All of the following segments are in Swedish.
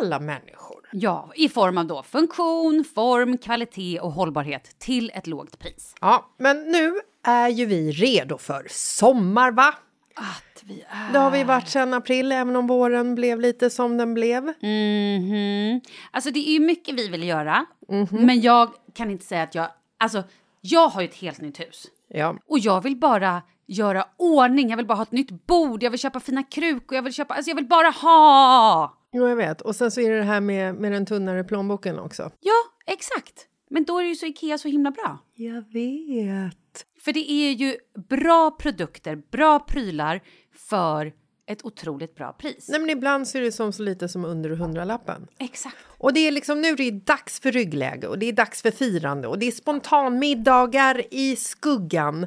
alla människor. Ja, i form av då funktion, form, kvalitet och hållbarhet till ett lågt pris. Ja, men nu är ju vi redo för sommar, va? Att vi är... Det har vi varit sedan april, även om våren blev lite som den blev. Mhm. Alltså det är ju mycket vi vill göra, men jag kan inte säga att jag... Alltså, jag har ju ett helt nytt hus. Ja. Och jag vill bara göra ordning, jag vill bara ha ett nytt bord, jag vill köpa fina krukor, jag vill köpa... Alltså jag vill bara ha! Jo, jag vet. Och sen så är det det här med, med den tunnare plånboken också. Ja, exakt. Men då är ju så Ikea så himla bra. Jag vet. För det är ju bra produkter, bra prylar för ett otroligt bra pris. Nej, men ibland så är det som så lite som under hundralappen. Exakt. Och det är liksom nu är det dags för ryggläge och det är dags för firande och det är spontanmiddagar i skuggan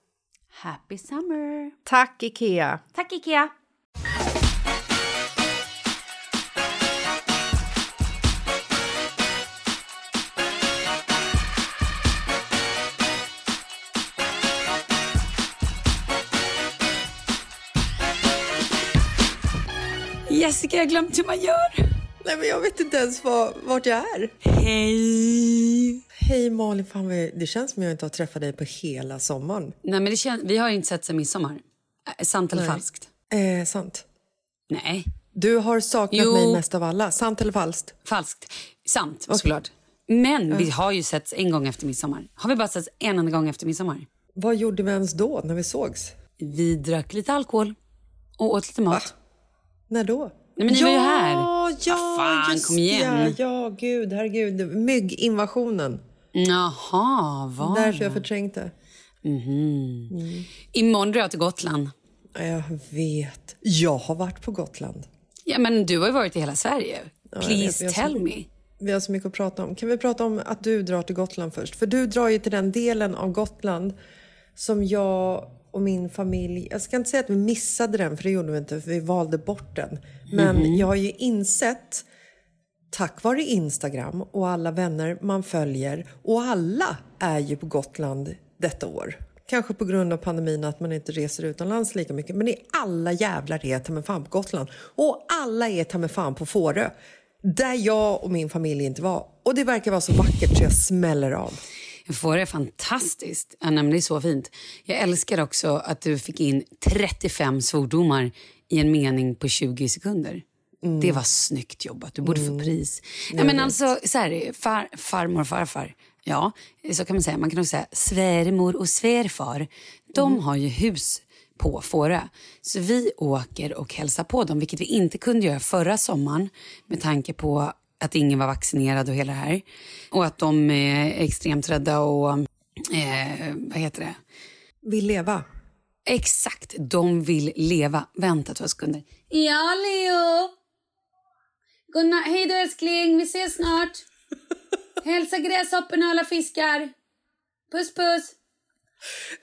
Happy summer! Tack, Ikea! Tack Ikea! Jessica, jag har glömt hur man gör. Nej, men jag vet inte ens var, vart jag är. Hej! Hej Malin, fan, det känns som jag inte har träffat dig på hela sommaren. Nej, men det kän- vi har inte sett sen midsommar. Äh, sant eller Nej. falskt? Eh, sant. Nej, Du har saknat Jo. mig mest av alla. Sant eller falskt? falskt. Sant, såklart. Men vi har ju setts en gång efter midsommar. Har vi bara setts en enda gång efter midsommar? Vad gjorde vi ens då, när vi sågs? Vi drack lite alkohol och åt lite mat. När då? Nej, men ni var ju här. Ja, ja, Vad fan, just kom igen. det. Ja, gud, herregud. Mygginvasionen. Jaha, var Därför jag förträngt det. Imorgon drar jag till Gotland. Ja, Jag vet. Jag har varit på Gotland. Ja, men du har ju varit i hela Sverige. Please jag tell me. Vi har så mycket att prata om. Kan vi prata om att du drar till Gotland först? För du drar ju till den delen av Gotland som jag och min familj... Jag ska inte säga att vi missade den, för det gjorde vi inte, för vi valde bort den. Men jag har ju insett, tack vare Instagram och alla vänner man följer, och alla är ju på Gotland detta år. Kanske på grund av pandemin att man inte reser utomlands lika mycket. Men det är alla jävlar är ta mig fan på Gotland. Och alla är ta mig fan på Fårö. Där jag och min familj inte var. Och det verkar vara så vackert så jag smäller av. Får är fantastiskt. Ja, nej, det är så fint. Jag älskar också att du fick in 35 svordomar i en mening på 20 sekunder. Det var snyggt jobbat. Du borde få pris. Ja, men alltså, så här, far, farmor och farfar. Ja, så kan man säga. Man kan också säga svärmor och svärfar. De har ju hus på Fårö. Så vi åker och hälsar på dem, vilket vi inte kunde göra förra sommaren med tanke på att ingen var vaccinerad och hela det här. Och att de är extremt rädda och, eh, vad heter det? Vill leva. Exakt, de vill leva. Vänta två sekunder. Ja, Leo! Godnatt. Hej då älskling, vi ses snart. Hälsa gräshopporna och alla fiskar. Puss puss.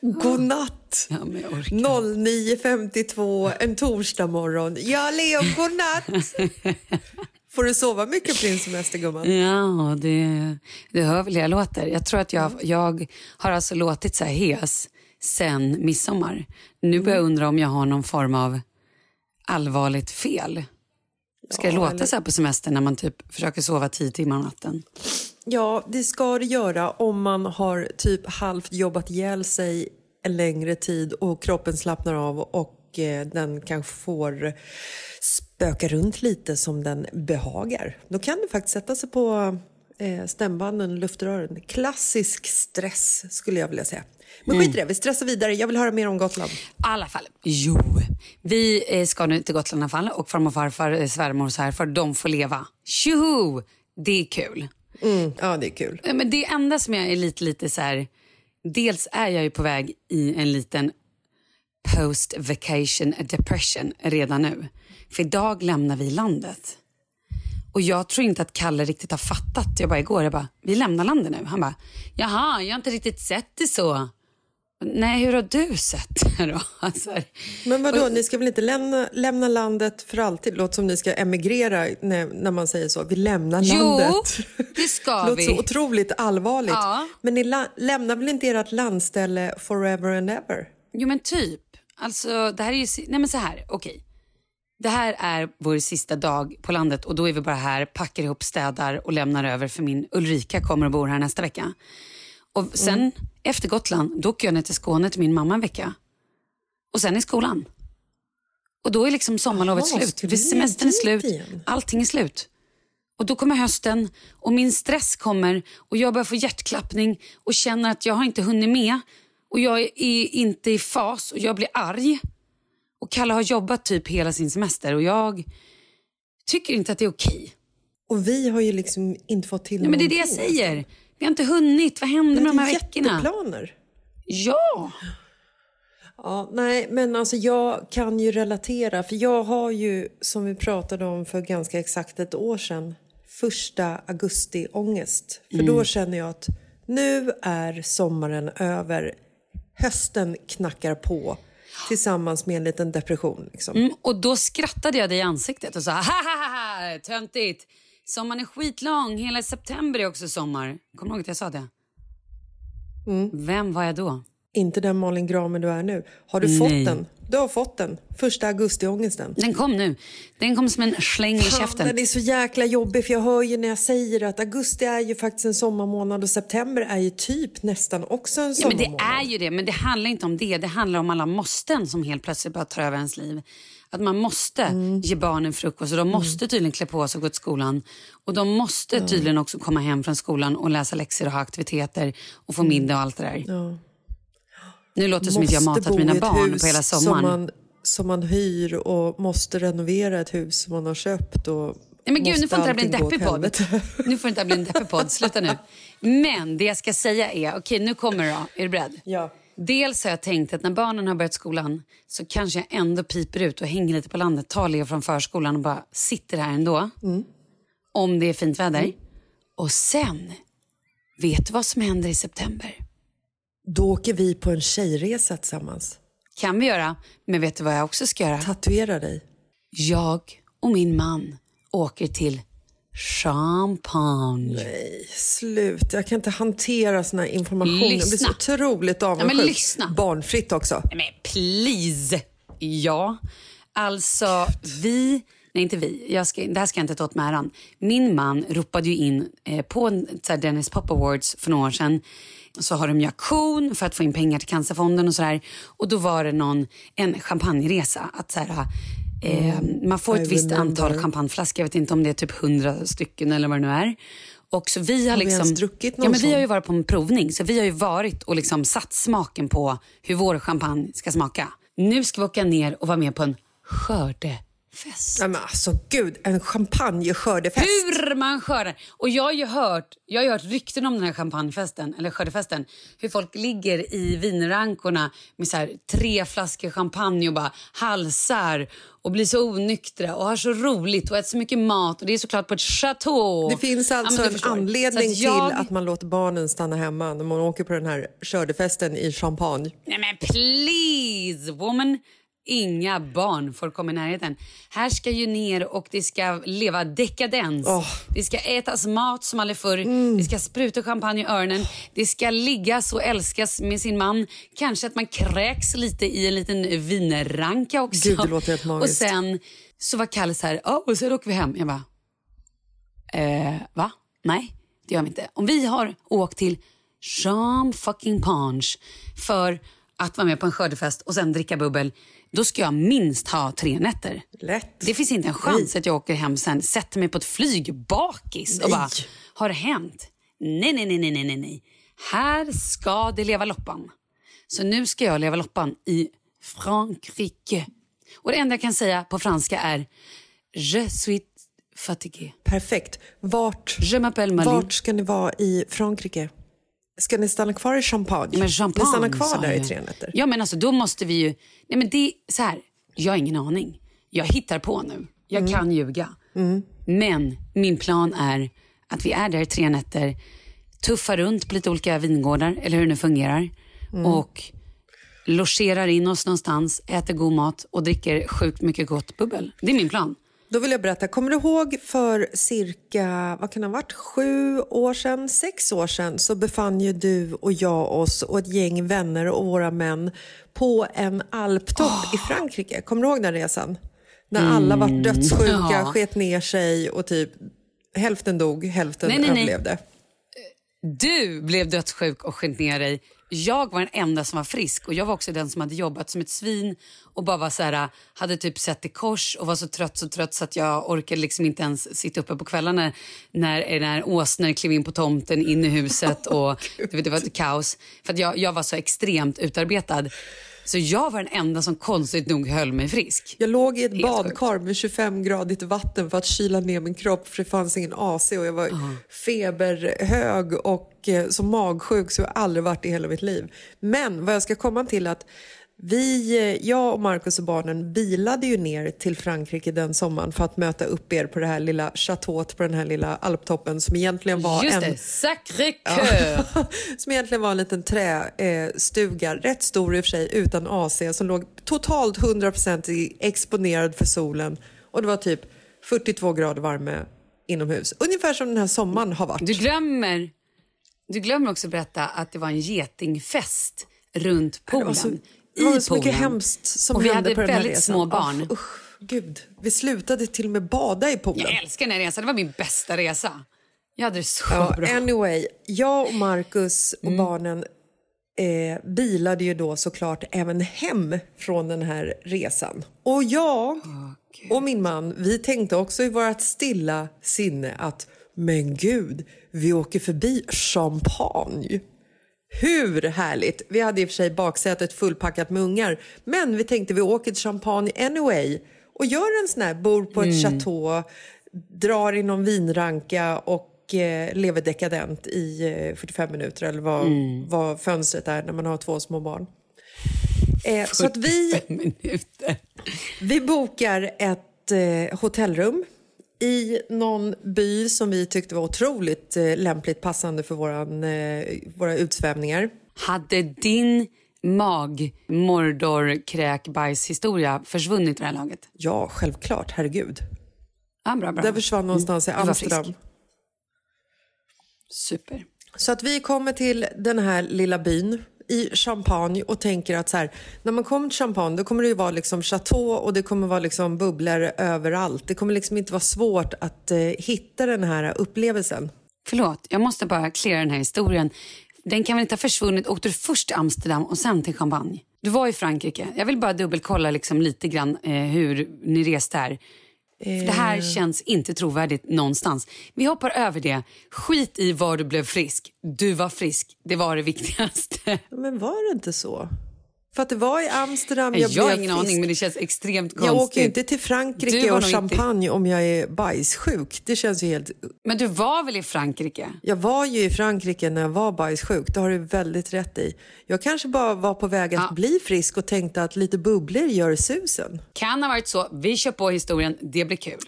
God natt! Ja, men jag orkar. 09.52 en torsdag morgon. Ja, Leo, god natt! Får du sova mycket på din semester, gumman? Ja, det, det hör väl jag låter. Jag tror att jag, jag har alltså låtit så här hes sen midsommar. Nu börjar jag undra om jag har någon form av allvarligt fel. Ska det Ja, låta eller- så här på semestern när man typ försöker sova tio timmar om natten? Ja, det ska det göra om man har typ halvt jobbat ihjäl sig en längre tid och kroppen slappnar av och eh, den kanske får spöka runt lite som den behagar. Då kan det faktiskt sätta sig på eh, stämbanden och luftrören. Klassisk stress skulle jag vilja säga. Men skit i det, vi stressar vidare. Jag vill höra mer om Gotland. I alla fall. Jo, vi eh, ska nu till Gotland i alla fall och farmor och farfar, eh, svärmor och svärfar, de får leva. Tjoho! Det är kul. Mm, ja, det är kul. Men det enda som jag är lite, lite så här... Dels är jag ju på väg i en liten post vacation depression redan nu. För idag lämnar vi landet. Och jag tror inte att Kalle riktigt har fattat. Jag bara igår, jag bara, vi lämnar landet nu. Han bara, jaha, jag har inte riktigt sett det så. Nej, hur har du sett det då? Alltså, Men vadå, ni ska väl inte lämna, lämna landet för alltid? Låter som ni ska emigrera när, när man säger så. Vi lämnar Jo, landet. det ska Låter vi. så otroligt allvarligt. Ja. Men ni la, lämnar väl inte ert landställe forever and ever? Jo men typ. Alltså det här är ju, nej men så här, okej. Det här är vår sista dag på landet och då är vi bara här, packar ihop, städar och lämnar över för min Ulrika kommer och bor här nästa vecka. Och sen Mm. efter Gotland, då åker jag ner till Skåne till min mamma en vecka. Och sen i skolan. Och då är liksom sommarlovet Jaha, slut. semestern är slut. igen? Allting är slut. Och då kommer hösten och min stress kommer och jag börjar få hjärtklappning och känner att jag har inte hunnit med. Och jag är inte i fas och jag blir arg. Och Kalle har jobbat typ hela sin semester och jag tycker inte att det är okej. Och vi har ju liksom inte fått till Nej, men det är det jag säger. Vi har inte hunnit. Vad händer med de är här veckorna? jätteplaner. Ja! Ja, nej, men alltså jag kan ju relatera, för jag har ju, som vi pratade om för ganska exakt ett år sedan, första augusti-ångest. För då känner jag att nu är sommaren över, hösten knackar på tillsammans med en liten depression. Liksom. Mm, och då skrattade jag dig i ansiktet och sa ha ha ha, töntigt. Sommaren är skitlång, hela september är också sommar. Kommer du ihåg att jag sa det? Vem var jag då? Inte den Malin Gramer du är nu. Har du Nej. fått den? Du har fått den. Första augusti-ångesten. Den kom nu. Den kom som en släng i Fan, käften. den är så jäkla jobbig för jag hör ju när jag säger att augusti är ju faktiskt en sommarmånad och september är ju typ nästan också en Ja, men sommarmånad. det är ju det, men det handlar inte om det. Det handlar om alla måsten som helt plötsligt bara tar över ens liv. Att man måste Mm. ge barnen frukost och de måste tydligen klä på sig och gå till skolan. Och de måste tydligen också komma hem från skolan och läsa läxor och ha aktiviteter och få middag och allt det där. Mm. Nu låter det som att jag matat mina barn på hela Som sommaren. man, som man hyr och måste renovera ett hus som man har köpt. Och Nej men gud, nu får inte det bli en deppig podd. Nu får inte bli en deppig podd. Sluta nu. Men det jag ska säga är, okej nu kommer det då. Är du beredd? Ja. Dels har jag tänkt att när barnen har börjat skolan så kanske jag ändå piper ut och hänger lite på landet, tar Leo från förskolan och bara sitter här ändå. Om det är fint väder. Och sen, vet du vad som händer i september? Då åker vi på en tjejresa tillsammans. Kan vi göra, men vet du vad jag också ska göra? Tatuera dig. Jag och min man åker till Champagne. Nej, slut. Jag kan inte hantera såna här information. Jag blir så Lyssna. otroligt avundsjuk. men lyssna. Barnfritt också. Nej, Men please! Ja, alltså vi... Nej, inte vi. Jag ska, det här ska jag inte ta åt mig äran. Min man ropade ju in eh, på så här Dennis Pop Awards för några år sedan så har de ju aktion för att få in pengar till Cancerfonden och sådär. Och då var det någon, en champagneresa. Att så här, eh, man får I ett visst remember. antal champagneflaskor. Jag vet inte om det är typ hundra stycken eller vad det nu är. Och så vi har, Har vi liksom, någon ja, men Vi har ju varit på en provning. Så vi har ju varit och liksom satt smaken på hur vår champagne ska smaka. Nu ska vi åka ner och vara med på en skördefest. Nej, men alltså gud, en champagneskördefest. Hur man skördar. Och jag har ju hört, jag har hört rykten om den här champagnefesten, eller skördefesten. Hur folk ligger i vinrankorna med så här, tre flaskor champagne och bara halsar och blir så onyktra och har så roligt och äter så mycket mat. Och det är såklart på ett chateau. Det finns Ja, alltså du en förstår. anledning att jag- till att man låter barnen stanna hemma när man åker på den här skördefesten i Champagne. Nej men please woman. Inga barn får komma i närheten. Här ska ju ner och det ska leva dekadens. Åh. Det ska ätas mat som aldrig förr. Det ska spruta champagne i öronen. Det ska liggas och älskas med sin man. Kanske att man kräks lite i en liten vinranka också. Gud, det låter helt och magiskt. sen så var Kalle så här, "Ja, och sen åker vi hem. Jag bara, eh, va? Nej, det gör vi inte. Om vi har åkt till Jean fucking Pange för att vara med på en skördefest och sen dricka bubbel, då ska jag minst ha tre nätter. Lätt. Det finns inte en chans att jag åker hem sen, sätter mig på ett flyg bakis och Nej. bara, har det hänt? Nej, nej, nej, nej, nej, nej, nej. Här ska det leva loppan. Så nu ska jag leva loppan i Frankrike. Och det enda jag kan säga på franska är Je suis fatigué. Perfekt. Vart, vart ska ni vara i Frankrike? Ska ni stanna kvar i Champagne? Men champagne, ni stannar kvar där jag. i tre nätter? Ja, men alltså då måste vi ju... Nej, men det så här. Jag har ingen aning. Jag hittar på nu. Jag Mm. kan ljuga. Men min plan är att vi är där i tre nätter, tuffar runt på lite olika vingårdar, eller hur det nu fungerar, Mm. och logerar in oss någonstans, äter god mat och dricker sjukt mycket gott bubbel. Det är min plan. Då vill jag berätta, kommer du ihåg för cirka, vad kan det ha varit, sju år sedan, sex år sedan så befann ju du och jag oss och ett gäng vänner och våra män på en alptopp i Frankrike. Kommer du ihåg den resan? När alla var dödssjuka, Mm. Ja. sket ner sig och typ hälften dog, hälften Nej, nej, nej. överlevde. Du blev dödssjuk och skit ner dig. Jag var den enda som var frisk och jag var också den som hade jobbat som ett svin och bara var så här, hade typ sett i kors och var så trött så trött så att jag orkade liksom inte ens sitta uppe på kvällarna när, när åsnor klev in på tomten in i huset och vet, det var ett kaos. För jag, jag var så extremt utarbetad. Så jag var den enda som konstigt nog höll mig frisk. Jag låg i ett Helt badkar med 25-gradigt vatten för att kyla ner min kropp för det fanns ingen AC och jag var feberhög och eh, så magsjuk så jag har aldrig varit i hela mitt liv. Men vad jag ska komma till att vi, jag och Markus och barnen bilade ju ner till Frankrike den sommaren för att möta upp er på det här lilla chateauet på den här lilla alptoppen som egentligen var Just en... sacré cœur. som egentligen var en liten trästuga, rätt stor i och för sig, utan AC, som låg totalt 100% i- exponerad för solen. Och det var typ 42 grader värme inomhus. Ungefär som den här sommaren har varit. Du glömmer, du glömmer också berätta att det var en getingfest runt poolen. I det var så mycket hemskt som Och vi hände hade på den väldigt resan. små barn. Ah, usch, gud. Vi slutade till och med bada i poolen. Jag älskar den här resan. Det var min bästa resa. Jag hade det så Ja, bra. anyway, jag och Marcus och Mm. barnen eh, bilade ju då såklart även hem från den här resan. Och jag och min man, vi tänkte också i vårt stilla sinne att men gud, vi åker förbi Champagne. Hur härligt! Vi hade i och för sig baksätet fullpackat med ungar men vi tänkte vi åker till Champagne anyway och gör en sån här, bor på ett chateau, drar i någon vinranka och eh, lever dekadent i eh, 45 minuter eller vad, vad fönstret är när man har två små barn. Eh, så att vi, minuter. vi bokar ett eh, hotellrum i någon by som vi tyckte var otroligt eh, lämpligt passande för våran, eh, våra utsvävningar. Hade din mag mordor kräk bajs historia försvunnit i det här laget? Ja, självklart. Herregud. Ja, bra, bra. Det försvann någonstans i Amsterdam. Super. Så att vi kommer till den här lilla byn i Champagne och tänker att så här, när man kommer till Champagne då kommer det ju vara liksom chateau och det kommer vara liksom bubblor överallt. Det kommer liksom inte vara svårt att eh, hitta den här upplevelsen. Förlåt, jag måste bara klara den här historien. Den kan väl inte ha försvunnit? Åkte du först till Amsterdam och sen till Champagne? Du var i Frankrike. Jag vill bara dubbelkolla liksom lite grann eh, hur ni reste här. Det här känns inte trovärdigt någonstans. Vi hoppar över det. Skit i var du blev frisk. Du var frisk. Det var det viktigaste. Men var det inte så? För att det var i Amsterdam jag, Jag, har ingen frisk. aning, men det känns extremt konstigt. Jag åker ju inte till Frankrike och nog inte- champagne om jag är bajssjuk. Det känns ju helt... Men du var väl i Frankrike? Jag var ju i Frankrike när jag var bajssjuk. Det har du väldigt rätt i. Jag kanske bara var på väg att Ja. bli frisk och tänkte att lite bubblor gör susen. Kan ha varit så. Vi kör på historien. Det blir kul.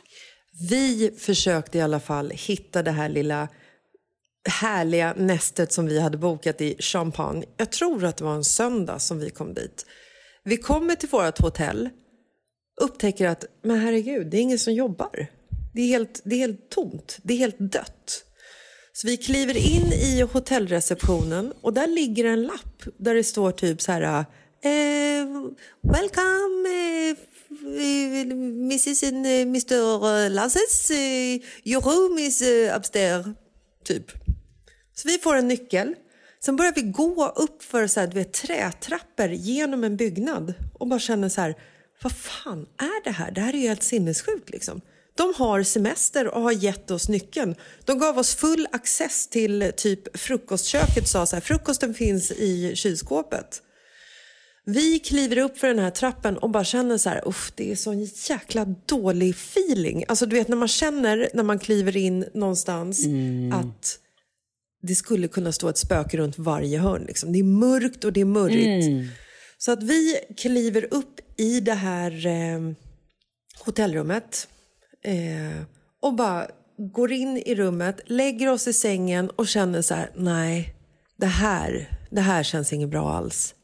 Vi försökte i alla fall hitta det här lilla härliga nästet som vi hade bokat i Champagne. Jag tror att det var en söndag som vi kom dit. Vi kommer till vårt hotell, upptäcker att men herregud, det är ingen som jobbar. Det är helt, det är helt tomt, det är helt dött. Så vi kliver in i hotellreceptionen och där ligger en lapp där det står typ så här eh, Welcome eh, Mrs and eh, Mr Lasses. Eh, your room is eh, upstairs. Typ. Så vi får en nyckel. Sen börjar vi gå upp för så här, du vet, trätrappor genom en byggnad och bara känner så här, vad fan är det här? Det här är ju helt sinnessjukt liksom. De har semester och har gett oss nyckeln. De gav oss full access till typ frukostköket sa så här, frukosten finns i kylskåpet. Vi kliver upp för den här trappen och bara känner så här, uff, det är sån jäkla dålig feeling. Alltså du vet när man känner när man kliver in någonstans att det skulle kunna stå ett spöke runt varje hörn. Liksom. Det är mörkt och det är murrigt. Så att vi kliver upp i det här eh, hotellrummet eh, och bara går in i rummet, lägger oss i sängen och känner så här, nej, det här, det här känns inget bra alls.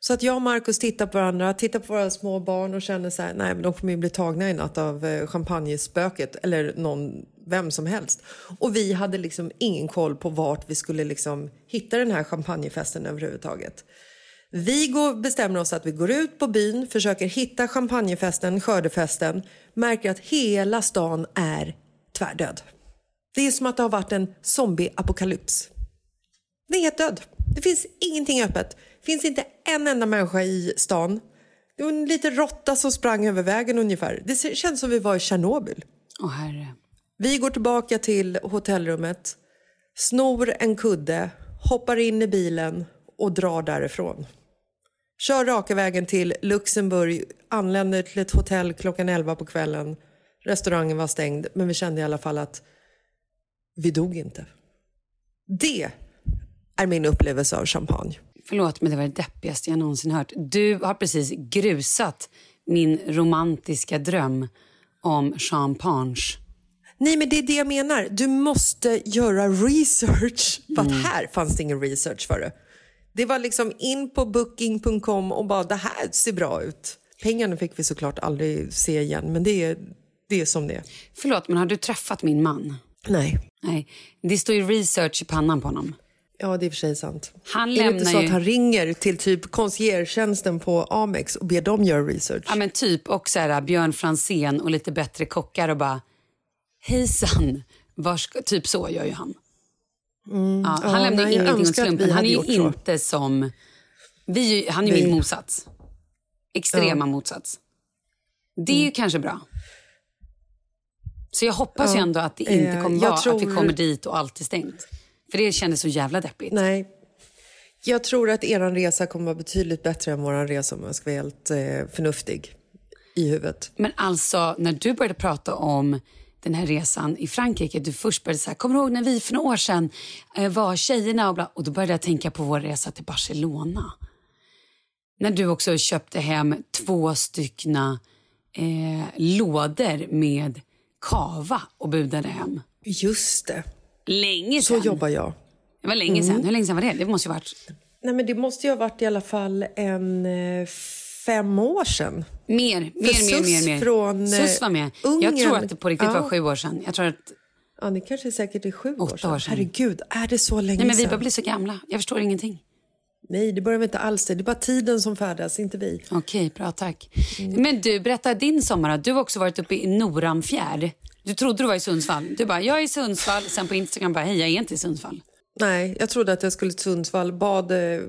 Så att jag och Markus tittar på varandra, tittar på våra små barn och känner så här, nej men de kommer ju bli tagna i natt av eh, champagnespöket eller någon, vem som helst. Och vi hade liksom ingen koll på vart vi skulle liksom hitta den här champagnefesten överhuvudtaget. Vi går, bestämmer oss att vi går ut på byn, försöker hitta champagnefesten, skördefesten, märker att hela stan är tvärdöd. Det är som att det har varit en zombieapokalyps. Den är helt död. Det finns ingenting öppet. Det finns inte en enda människa i stan. Det var en liten råtta som sprang över vägen ungefär. Det känns som vi var i Tjernobyl. Åh herre. Vi går tillbaka till hotellrummet, snor en kudde, hoppar in i bilen och drar därifrån. Kör raka vägen till Luxemburg, anländer till ett hotell klockan 11 på kvällen. Restaurangen var stängd, men vi kände i alla fall att vi dog inte. Det är min upplevelse av champagne. Förlåt, men det var det deppigaste jag någonsin hört. Du har precis grusat min romantiska dröm om champagne. Nej, men det är det jag menar. Du måste göra research. För att här fanns det ingen research för det. Det var liksom in på booking.com och bara det här ser bra ut. Pengarna fick vi såklart aldrig se igen, men det är, det är som det är. Förlåt, men har du träffat min man? Nej. Nej, det står ju research i pannan på honom. Ja, det är för sig sant. Han är det inte så ju- att han ringer till typ conciergetjänsten på Amex och ber dem göra research? Ja, men typ och så här, Björn Fransén och lite bättre kockar och bara hejsan, var ska... typ så gör ju han. Ja, han Ja, lämnar nej, ju ingenting åt slumpen. Han är ju gjort så. inte som... Vi, ju- han är Vi. min motsats. Extrema motsats. Det är Mm. ju kanske bra. Så jag hoppas ju ändå att det inte Eh, kommer vara att vi tror- kommer dit och allt är stängt. För det kändes så jävla deppigt. Nej. Jag tror att er resa kommer vara betydligt bättre än vår resa om jag ska vara helt eh, förnuftig i huvudet. Men alltså, när du började prata om den här resan i Frankrike, du först började säga, kommer du ihåg när vi för några år sedan eh, var tjejerna och bla, och då började jag tänka på vår resa till Barcelona. När du också köpte hem två styckna eh, lådor med kava och budade hem. Just det. Länge Så sedan. jobbar jag. Det var länge Mm. sedan. Hur länge sedan var det? Det måste ju ha varit Nej, men det måste ju ha varit i alla fall en eh, fem år sedan. Mer, mer, mer, mer, mer. från, eh, Sus var med. Jag Ungern. tror att det på riktigt Ja. var sju år sedan. Jag tror att, Ja, det kanske säkert är sju år sedan. år sedan. Herregud, är det så länge nej men vi sedan? börjar bli så gamla. Jag förstår ingenting. Nej, det börjar vi inte alls. Det är bara tiden som färdas, inte vi. Okej, bra tack. Men du, berätta din sommar. Du har också varit uppe i Noramfjärd. Du trodde du var i Sundsvall. Du bara, jag är i Sundsvall. Sen på Instagram bara, hej jag är inte i Sundsvall. Nej, jag trodde att jag skulle till Sundsvall. Bad eh,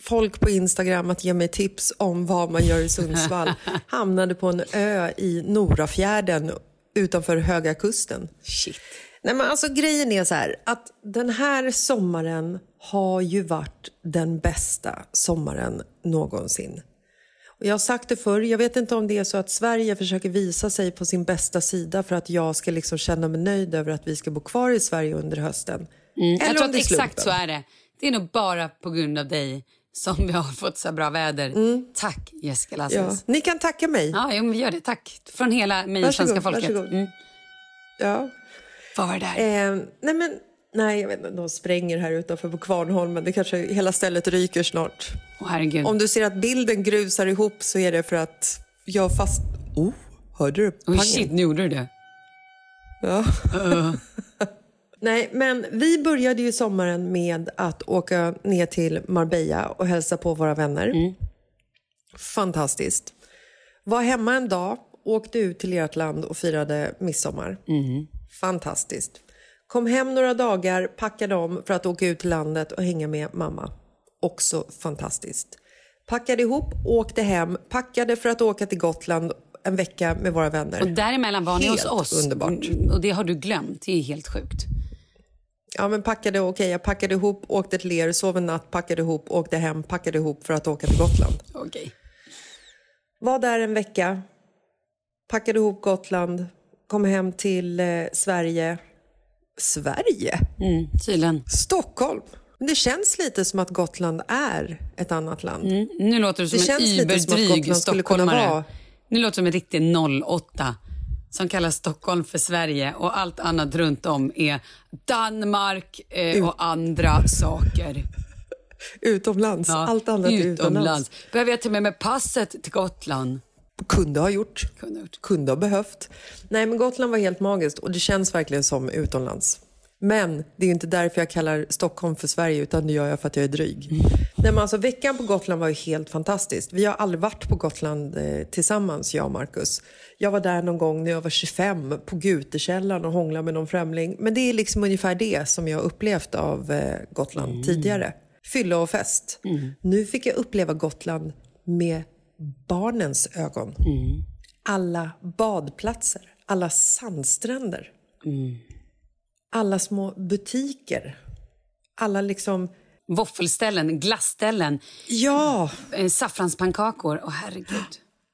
folk på Instagram att ge mig tips om vad man gör i Sundsvall. Hamnade på en ö i Norafjärden utanför Höga Kusten. Shit. Nej, men alltså, grejen är så här, att den här sommaren har ju varit den bästa sommaren någonsin. Och jag har sagt det förr, jag vet inte om det är så att Sverige försöker visa sig på sin bästa sida för att jag ska liksom känna mig nöjd över att vi ska bo kvar i Sverige under hösten. Mm. Eller Jag tror att exakt så är det. Det är nog bara på grund av dig som vi har fått så bra väder. Tack Jessica Lasses. Mm. Ja, ni kan tacka mig. Ja, jo, vi gör det. Tack. Från hela mig och svenska folket. varsågod. Mm. Ja. Vad var det där? Eh, nej, men, nej, jag vet inte, de spränger här utanför på Kvarnholmen. Det kanske hela stället ryker snart. Åh herregud. Om du ser att bilden grusar ihop så är det för att jag fast... Oh, hörde du pangen? shit, nu gjorde du det. Ja. Nej, men vi började ju sommaren med att åka ner till Marbella och hälsa på våra vänner. Fantastiskt. Var hemma en dag, åkte ut till ert land och firade midsommar. Fantastiskt. Kom hem några dagar, packade om för att åka ut till landet och hänga med mamma. Också fantastiskt. Packade ihop, åkte hem, packade för att åka till Gotland en vecka med våra vänner. Och däremellan var ni hos Helt oss. underbart. Mm, Och det har du glömt. Det är helt sjukt. Ja, men packade, okej, jag packade ihop, åkte till er, sov en natt, packade ihop, åkte hem, packade ihop för att åka till Gotland. Okej. Var där en vecka, packade ihop Gotland, kom hem till eh, Sverige. Sverige? Mm, tydligen. Stockholm? Men Det känns lite som att Gotland är ett annat land. Mm, nu låter du som Det en skulle kunna stockholmare. vara- Nu låter du som en riktig 08 som kallar Stockholm för Sverige och allt annat runt om är Danmark eh, och andra saker. Utomlands. Ja, Allt annat är utomlands. Behöver jag ta med mig passet till Gotland? Kunde ha gjort. Kunde ha gjort. kunde ha behövt. Nej, men Gotland var helt magiskt och det känns verkligen som utomlands. Men det är inte därför jag kallar Stockholm för Sverige utan det gör jag för att jag är dryg. Nej, men alltså, veckan på Gotland var ju helt fantastiskt. Vi har aldrig varit på Gotland eh, tillsammans, jag och Marcus. Jag var där någon gång när jag var 25 på Gutekällaren och hånglade med någon främling. Men det är liksom ungefär det som jag upplevt av eh, Gotland tidigare. Fylla och fest. Nu fick jag uppleva Gotland med barnens ögon. Alla badplatser, alla sandstränder. Alla små butiker. Alla liksom... Våffelställen, glassställen, Ja! eh, saffranspannkakor. Åh herregud.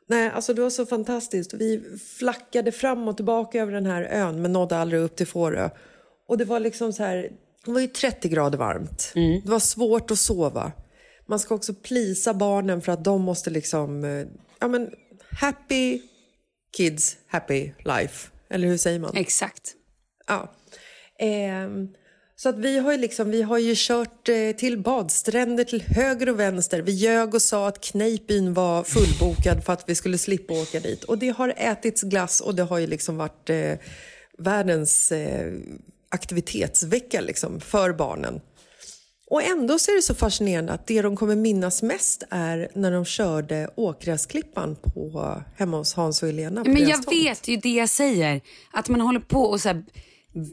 Nej, alltså det var så fantastiskt. Vi flackade fram och tillbaka över den här ön men nådde aldrig upp till Fårö. Och det var liksom så här... Det var ju 30 grader varmt. Det var svårt att sova. Man ska också plisa barnen för att de måste liksom... eh, Ja men, happy kids, happy life. Eller hur säger man? Exakt. Ja. Ehm, så att vi har ju liksom, vi har ju kört eh, till badstränder till höger och vänster. Vi ljög och sa att Kneippbyn var fullbokad för att vi skulle slippa åka dit. Och det har ätits glass och det har ju liksom varit eh, världens eh, aktivitetsvecka liksom, för barnen. Och ändå så är det så fascinerande att det de kommer minnas mest är när de körde Åkgräsklippan på, hemma hos Hans och Helena. Men jag tomt. vet ju det jag säger. Att man håller på och så här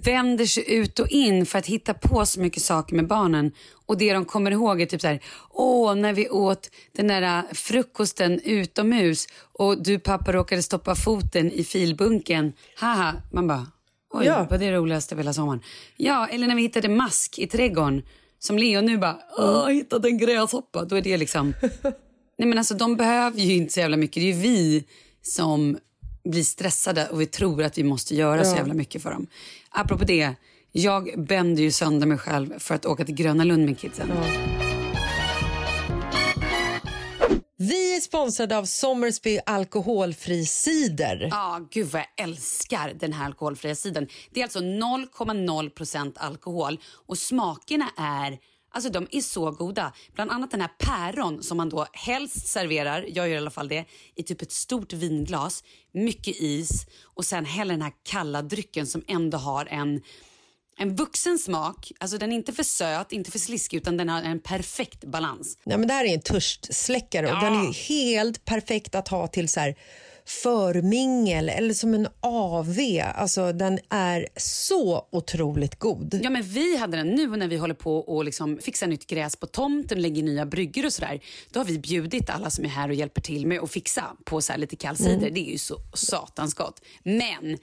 vänder sig ut och in för att hitta på så mycket saker med barnen. Och det de kommer ihåg är typ så här, åh när vi åt den där äh, frukosten utomhus och du pappa råkade stoppa foten i filbunken. Haha, man bara, oj Ja. vad det roligaste av hela sommaren. Ja, eller när vi hittade mask i trädgården. Som Leo nu bara, åh jag hittade en gräshoppa. Då är det liksom, nej men alltså de behöver ju inte så jävla mycket. Det är ju vi som blir stressade och vi tror att vi måste göra så jävla mycket för dem. Apropå det, jag bänder ju sönder mig själv för att åka till Gröna Lund med kidsen. Vi är sponsrade av Sommersby alkoholfri cider. Ja, gud vad jag älskar den här alkoholfria sidan. Det är alltså 0,0 alkohol och smakerna är Alltså de är så goda. Bland annat den här päron som man då helst serverar, jag gör i alla fall det, i typ ett stort vinglas, mycket is och sen häller den här kalla drycken som ändå har en, en vuxen smak. Alltså den är inte för söt, inte för sliskig utan den har en perfekt balans. Ja, men det här är en törstsläckare och den är helt perfekt att ha till så här förmingel eller som en AV. Alltså den är så otroligt god. Ja, men vi hade den nu när vi håller på och liksom fixar nytt gräs på tomten och lägger nya bryggor och sådär. Då har vi bjudit alla som är här och hjälper till med att fixa på så lite kall cider. Mm. Det är ju så satans gott. Men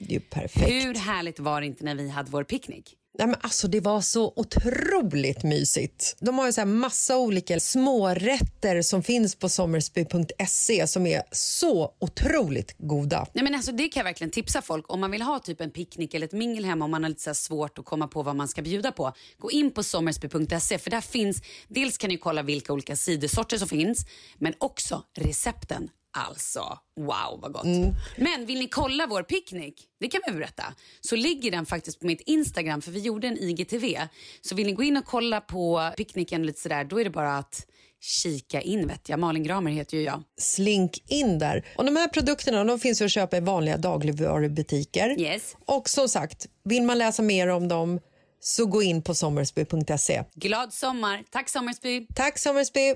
hur härligt var det inte när vi hade vår picknick? Nej, men alltså, det var så otroligt mysigt. De har ju så här massa olika smårätter som finns på sommersby.se som är så otroligt goda. Nej, men alltså, det kan jag verkligen tipsa folk. Om man vill ha typ en picknick eller ett mingel hemma om man har lite så här svårt att komma på vad man ska bjuda på. Gå in på sommersby.se för där finns, dels kan ni kolla vilka olika cidersorter som finns men också recepten. Alltså, wow vad gott. Men vill ni kolla vår picknick, det kan vi berätta, så ligger den faktiskt på mitt Instagram för vi gjorde en IGTV. Så vill ni gå in och kolla på picknicken lite sådär, då är det bara att kika in vet jag. Malin Gramer heter ju jag. Slink in där. Och de här produkterna de finns att köpa i vanliga dagligvarubutiker. Yes. Och som sagt, vill man läsa mer om dem så gå in på sommersby.se. Glad sommar. Tack Sommersby. Tack Sommersby!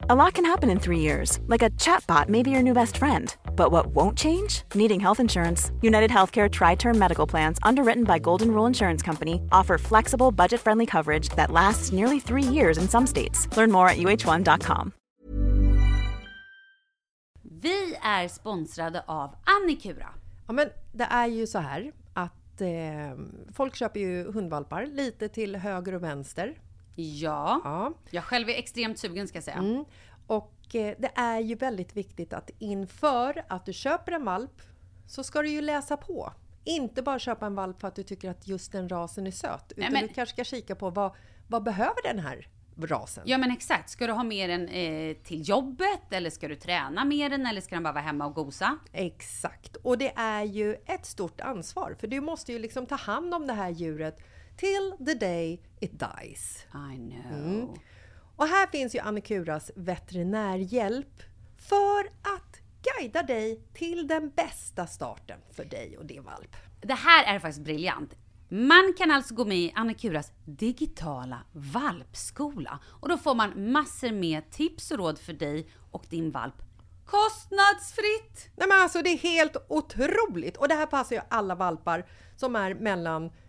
A lot can happen in three years, like a chatbot may be your new best friend. But what won't change? Needing health insurance. United Healthcare Tri Term Medical Plans, underwritten by Golden Rule Insurance Company, offer flexible, budget friendly coverage that lasts nearly three years in some states. Learn more at uh1.com. Vi är sponsrade av Annikura. Ja, men det är ju så här att eh, folk köper ju hundvalpar lite till höger och vänster. Ja, Ja. jag själv är extremt sugen ska jag säga. Mm. Och eh, det är ju väldigt viktigt att inför att du köper en valp så ska du ju läsa på. Inte bara köpa en valp för att du tycker att just den rasen är söt. Utan men- du kanske ska kika på vad, vad behöver den här rasen? Ja men exakt, ska du ha med den eh, till jobbet eller ska du träna med den eller ska den bara vara hemma och gosa? Exakt. Och det är ju ett stort ansvar. För du måste ju liksom ta hand om det här djuret till the day it dies. I know. Mm. Och här finns ju Annikuras veterinärhjälp för att guida dig till den bästa starten för dig och din valp. Det här är faktiskt briljant. Man kan alltså gå med i Annikuras digitala valpskola och då får man massor med tips och råd för dig och din valp kostnadsfritt. Nej men alltså det är helt otroligt! Och det här passar ju alla valpar som är mellan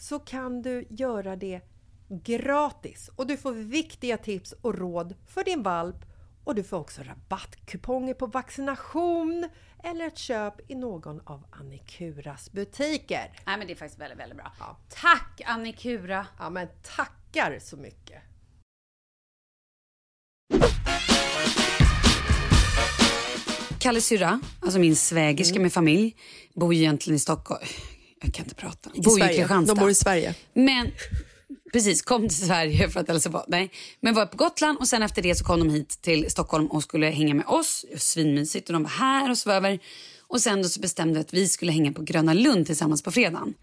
så kan du göra det gratis och du får viktiga tips och råd för din valp och du får också rabattkuponger på vaccination eller ett köp i någon av Annikuras butiker. Nej men det är faktiskt väldigt, väldigt bra. Ja. Tack Annikura! Ja men tackar så mycket! Kalles syrra, alltså min svägerska Mm. med familj, bor ju egentligen i Stockholm. Jag kan inte prata. bor i Sverige. Kristianstad. De bor i Sverige. Men precis, kom till Sverige för att hälsa på. Nej, men var på Gotland och sen efter det så kom de hit till Stockholm och skulle hänga med oss. Svinmysigt och de var här och sov över. Och sen då så bestämde vi att vi skulle hänga på Gröna Lund tillsammans på fredagen.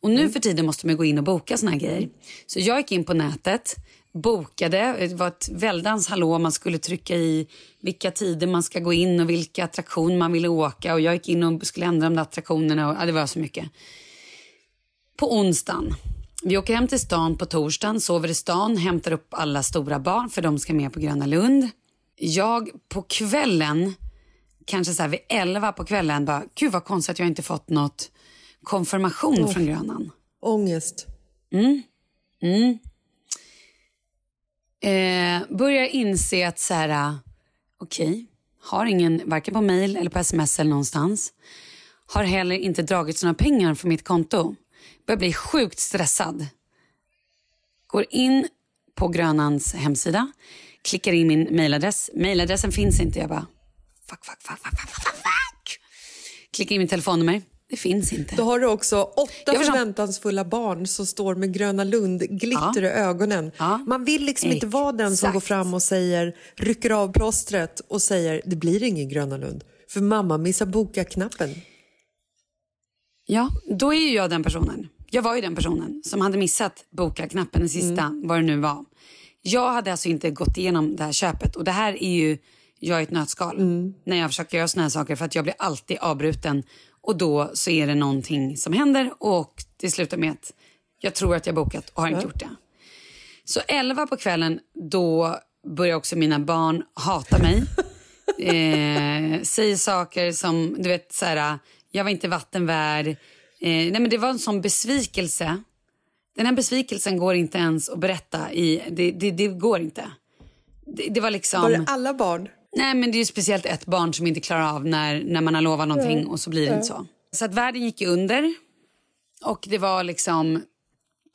Och nu för tiden måste man gå in och boka såna här grejer. Så jag gick in på nätet, bokade, det var ett väldans hallå, man skulle trycka i vilka tider man ska gå in och vilka attraktioner man ville åka. Och jag gick in och skulle ändra de där attraktionerna och ja, det var så mycket på onsdagen. Vi åker hem till stan på torsdagen, sover i stan, hämtar upp alla stora barn för de ska med på Gröna Lund. Jag på kvällen, kanske så här vid 11 på kvällen, bara gud vad konstigt att jag inte fått något konfirmation från Grönan. Ångest. Eh, börjar inse att så här, okej, okej, har ingen, varken på mail eller på sms eller någonstans. Har heller inte dragit några pengar från mitt konto. Börjar bli sjukt stressad. Går in på Grönans hemsida, klickar in min mailadress. Mailadressen finns inte. Jag bara, fuck, fuck, fuck, fuck, fuck, fuck, fuck. Klickar in mitt telefonnummer. Det finns inte. Då har du också åtta förväntansfulla barn som står med Gröna Lund, glitter i ögonen. Ja. Man vill liksom inte vara den som Exakt. går fram och säger, rycker av plåstret och säger det blir ingen Gröna Lund. För mamma missar boka-knappen. Ja, då är ju jag den personen. Jag var ju den personen som hade missat boka-knappen, den sista, vad det nu var. Jag hade alltså inte gått igenom det här köpet och det här är ju jag i ett nötskal. När jag försöker göra såna här saker för att jag blir alltid avbruten och då så är det någonting som händer och det slutar med att jag tror att jag bokat och har inte gjort det. Så 11 på kvällen, då börjar också mina barn hata mig. eh, säger saker som, du vet, så här, jag var inte vattenvärd. Eh, nej, men det var en sån besvikelse. Den här besvikelsen går inte ens att berätta. I, det, det, det går inte. Det, det var liksom... Var det alla barn? Nej men det är ju speciellt ett barn som inte klarar av när, när man har lovat någonting och så blir det inte så. Så att världen gick under och det var liksom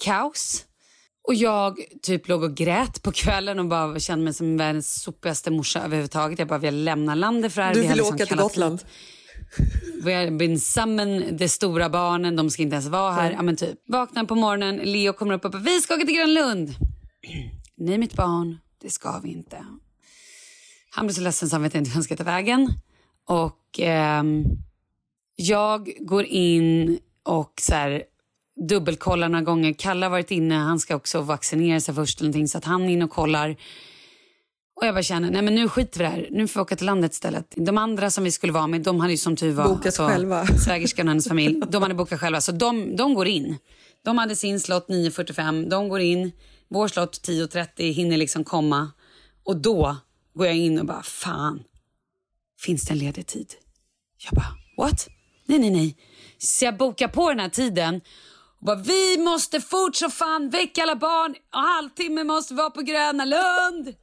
kaos. Och jag typ låg och grät på kvällen och bara kände mig som världens sopigaste morsa överhuvudtaget. Jag bara vill lämna landet för det här. Du vill liksom åka till Gotland. vi har been summoned, de stora barnen, de ska inte ens vara här. Ja, men typ. Vaknar på morgonen, Leo kommer upp och bara, vi ska åka till Grönlund. Nej mitt barn, det ska vi inte. Han blir så ledsen så han vet inte hur han ska ta vägen. Och ehm, jag går in och så här, dubbelkollar några gånger. Kalle har varit inne, han ska också vaccinera sig först eller någonting, så att han är inne och kollar. Och jag bara känner, nej men nu skiter vi det här. Nu får vi åka till landet istället. De andra som vi skulle vara med, de hade ju som tur var... Bokat själva. Svägerskan och hennes familj, de hade bokat själva. Så de, de går in. De hade sin slott 9.45, de går in. Vår slott 10.30 hinner liksom komma. Och då går jag in och bara, fan, finns det en ledig tid? Jag bara, what? Nej, nej, nej. Så jag bokar på den här tiden. Och bara, vi måste fort så fan väcka alla barn. Och halvtimme måste vi vara på Gröna Lund.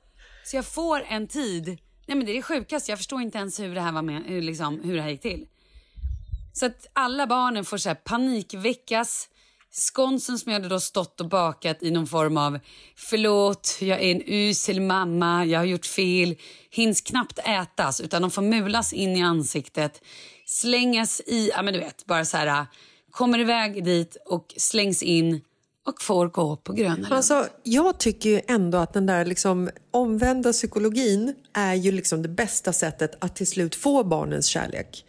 Så jag får en tid. Nej men det är det sjukaste. Jag förstår inte ens hur det här var med, hur, liksom, hur det här gick till. Så att alla barnen får så här panikväckas. Skonsen som jag hade då stått och bakat i någon form av förlåt, jag är en usel mamma, jag har gjort fel, hinns knappt ätas utan de får mulas in i ansiktet, slängas i, ja men du vet, bara så här, kommer iväg dit och slängs in och får gå på Gröna Lund. Alltså, jag tycker ju ändå att den där liksom omvända psykologin är ju liksom det bästa sättet att till slut få barnens kärlek.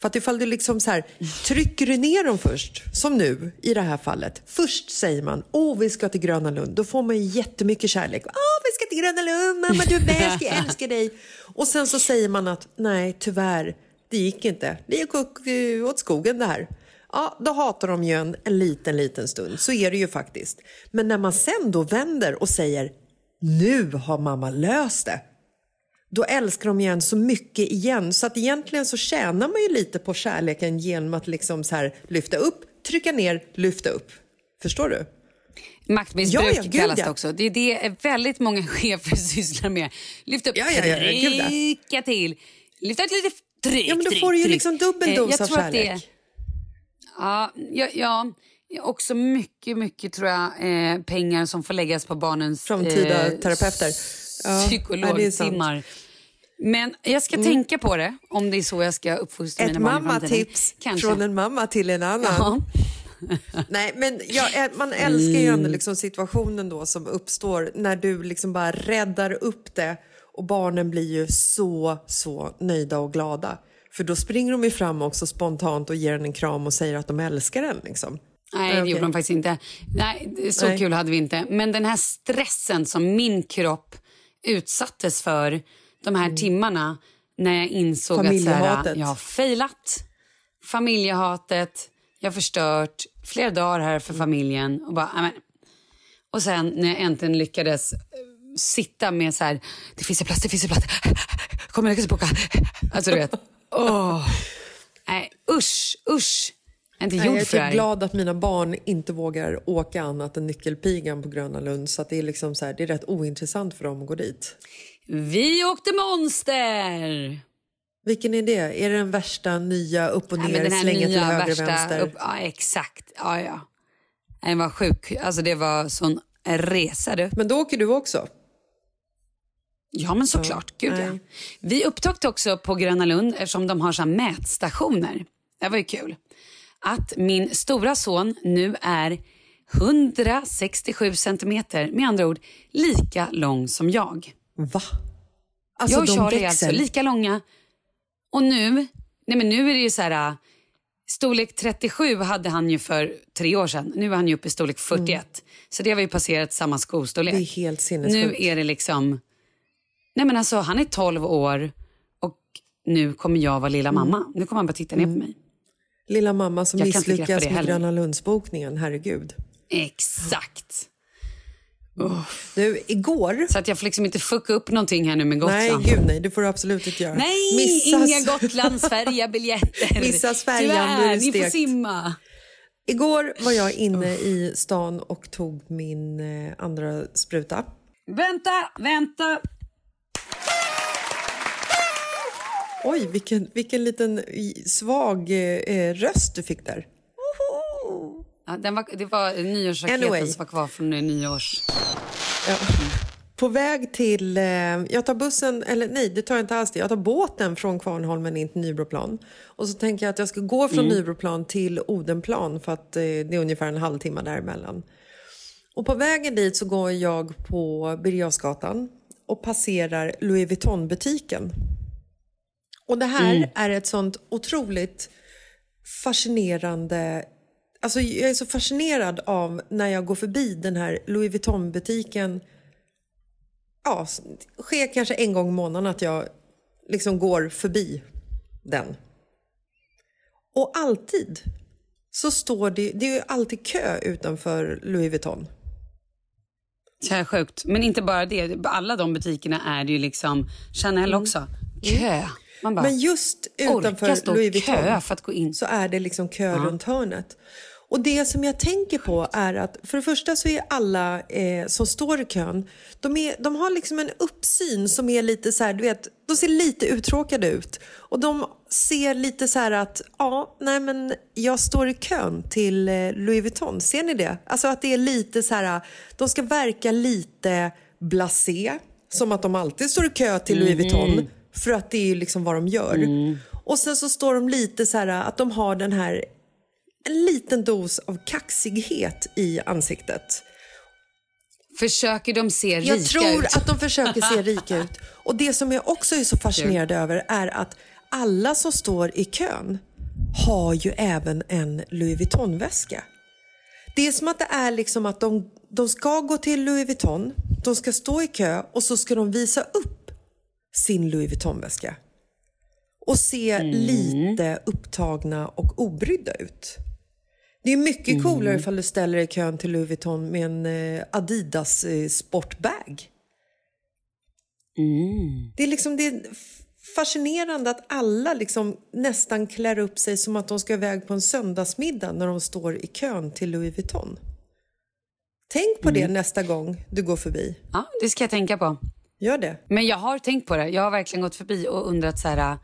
För att ifall du liksom så här, trycker du ner dem först, som nu i det här fallet. Först säger man, åh vi ska till Gröna Lund. Då får man ju jättemycket kärlek. Åh vi ska till Gröna Lund, mamma du är bäst, jag älskar dig. Och sen så säger man att, nej tyvärr, det gick inte. Det gick åt- eh, åt skogen det här. Ja, då hatar de ju en, en liten, liten stund. Så är det ju faktiskt. Men när man sen då vänder och säger nu har mamma löst det då älskar de igen så mycket igen. Så att egentligen så tjänar man ju lite på kärleken genom att liksom så här lyfta upp, trycka ner, lyfta upp. Förstår du? Maktmissbruk Ja, ja, gud, kallas det ja. också. Det är det väldigt många chefer sysslar med. Lyft upp, Ja, ja, ja, gud, ja. trycka till. Lyft ut lite, tryck, Ja, men då tryck, får du ju tryck. liksom dubbel Eh, dos av det är- kärlek. Ja, ja, ja, också mycket, mycket tror jag eh, pengar som får läggas på barnens Framtida terapeuter. Ja, psykologtimmar. Men jag ska tänka på det om det är så jag ska uppfostra Ett mina barn framtiden. mammatips från en mamma till en annan. Ja. Nej, men jag, man älskar ju ändå liksom situationen då som uppstår när du liksom bara räddar upp det och barnen blir ju så, så nöjda och glada. För då springer de ju fram också spontant och ger en en kram och säger att de älskar den. Liksom. Nej, det okej. gjorde de faktiskt inte. Nej, så Nej. kul hade vi inte. Men den här stressen som min kropp utsattes för de här timmarna när jag insåg att så här, Mm. Jag har failat, familjehatet, jag har förstört flera dagar här Mm. för familjen. Och, bara, amen. och sen när jag äntligen lyckades eh, sitta med så här, det finns en plats, det finns en plats, kommer jag lyckas boka? Alltså du vet, åh. Nej, usch, usch. Jag är inte Nej, jag är typ glad att mina barn inte vågar åka annat än Nyckelpigan på Gröna Lund. Så det, är liksom så här, det är rätt ointressant för dem att gå dit. Vi åkte monster! Vilken är det? Är det den värsta nya upp och Ja, ner, här slänga till höger värsta vänster? Upp, ja, exakt. Ja, ja. Den var sjuk. Alltså det var sån resa du. Men då åker du också? Ja men såklart. Gud ja. nej. Vi upptäckte också på Gröna Lund, eftersom de har så mätstationer. Det var ju kul. Att min stora son nu är 167 centimeter, med andra ord lika lång som jag. Va? Alltså jag och Charlie är alltså lika långa. Och nu, nej men nu är det ju så här... äh, Storlek 37 hade han ju för tre år sedan. Nu är han ju uppe i storlek 41. Så det har vi ju passerat samma skostorlek. Mm. Det är helt sinnessjukt. Nu är det liksom... Nej men alltså han är 12 år och nu kommer jag vara lilla mamma. Mm. Nu kommer han bara titta ner på mig. Lilla mamma som Jag misslyckas med heller. Gröna Lundsbokningen, herregud. Exakt. Du, igår... Så att jag får liksom inte fucka upp någonting här nu med Gotland. Nej, gud nej, det får du absolut inte göra. Nej, Missas- inga Gotlandsfärjabiljetter. Missas färjan, Tyvärr, ni får simma. Igår var jag inne i stan och tog min eh, andra spruta. Vänta, vänta. Oj, vilken, vilken liten svag eh, röst du fick där. Ja, den var, det var nyårsraketen Anyway. som var kvar från eh, nyårs... Ja. På väg till... Eh, jag tar bussen, eller nej, det tar jag inte alls. det. Jag tar båten från Kvarnholmen in till Nybroplan. Och så tänker jag att jag ska gå från Nybroplan till Odenplan för att eh, det är ungefär en halvtimme däremellan. Och på vägen dit så går jag på Birger och passerar Louis Vuitton-butiken. Och det här är ett sånt otroligt fascinerande... Alltså jag är så fascinerad av när jag går förbi den här Louis Vuitton-butiken. Ja, det sker kanske en gång i månaden att jag liksom går förbi den. Och alltid så står det... Det är ju alltid kö utanför Louis Vuitton. Så här sjukt. Men inte bara det. Alla de butikerna är det ju liksom Chanel också. Kö. Man bara. Men just utanför Louis Vuitton för att gå in. så är det liksom kö runt hörnet. Och det som jag tänker på är att för det första så är alla eh, som står i kön, de, är, de har liksom en uppsyn som är lite så här, du vet, de ser lite uttråkade ut. Och de ser lite så här att, ja, nej men jag står i kön till eh, Louis Vuitton, ser ni det? Alltså att det är lite så här, de ska verka lite blasé, som att de alltid står i kö till Louis Vuitton, för att det är ju liksom vad de gör. Och sen så står de lite så här att de har den här en liten dos av kaxighet i ansiktet. Försöker de se rika Jag tror ut? att de försöker se rika ut. Och det som jag också är så fascinerad över är att alla som står i kön har ju även en Louis Vuitton-väska. Det är som att det är liksom att de, de ska gå till Louis Vuitton, de ska stå i kö och så ska de visa upp sin Louis Vuitton-väska. Och se lite upptagna och obrydda ut. Det är mycket coolare ifall du ställer dig i kön till Louis Vuitton med en eh, Adidas eh, sportbag. Det är liksom det är fascinerande att alla liksom nästan klär upp sig som att de ska iväg på en söndagsmiddag när de står i kön till Louis Vuitton. Tänk på det nästa gång du går förbi. Ja, det ska jag tänka på. Gör det. Men jag har tänkt på det. Jag har verkligen gått förbi och undrat så här,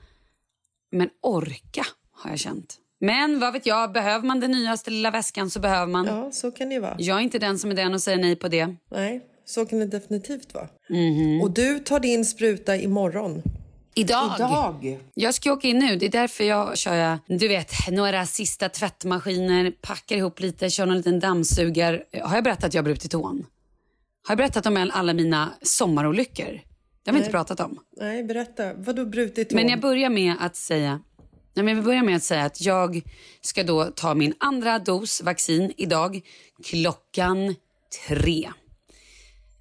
men orka har jag känt. Men vad vet jag, behöver man den nyaste lilla väskan så behöver man. Ja, så kan det ju vara. Jag är inte den som är den och säger nej på det. Nej, så kan det definitivt vara. Mhm. Och du tar din spruta imorgon. Idag. Idag? Jag ska åka in nu. Det är därför jag kör, jag, du vet, några sista tvättmaskiner, packar ihop lite, kör någon liten dammsugar. Har jag berättat att jag har brutit tån? Har jag berättat om alla mina sommarolyckor? Det har vi inte pratat om. Nej, berätta. Vad du brutit tån? Men jag börjar med att säga Nej, men jag börjar med att säga att jag ska då ta min andra dos vaccin idag klockan tre.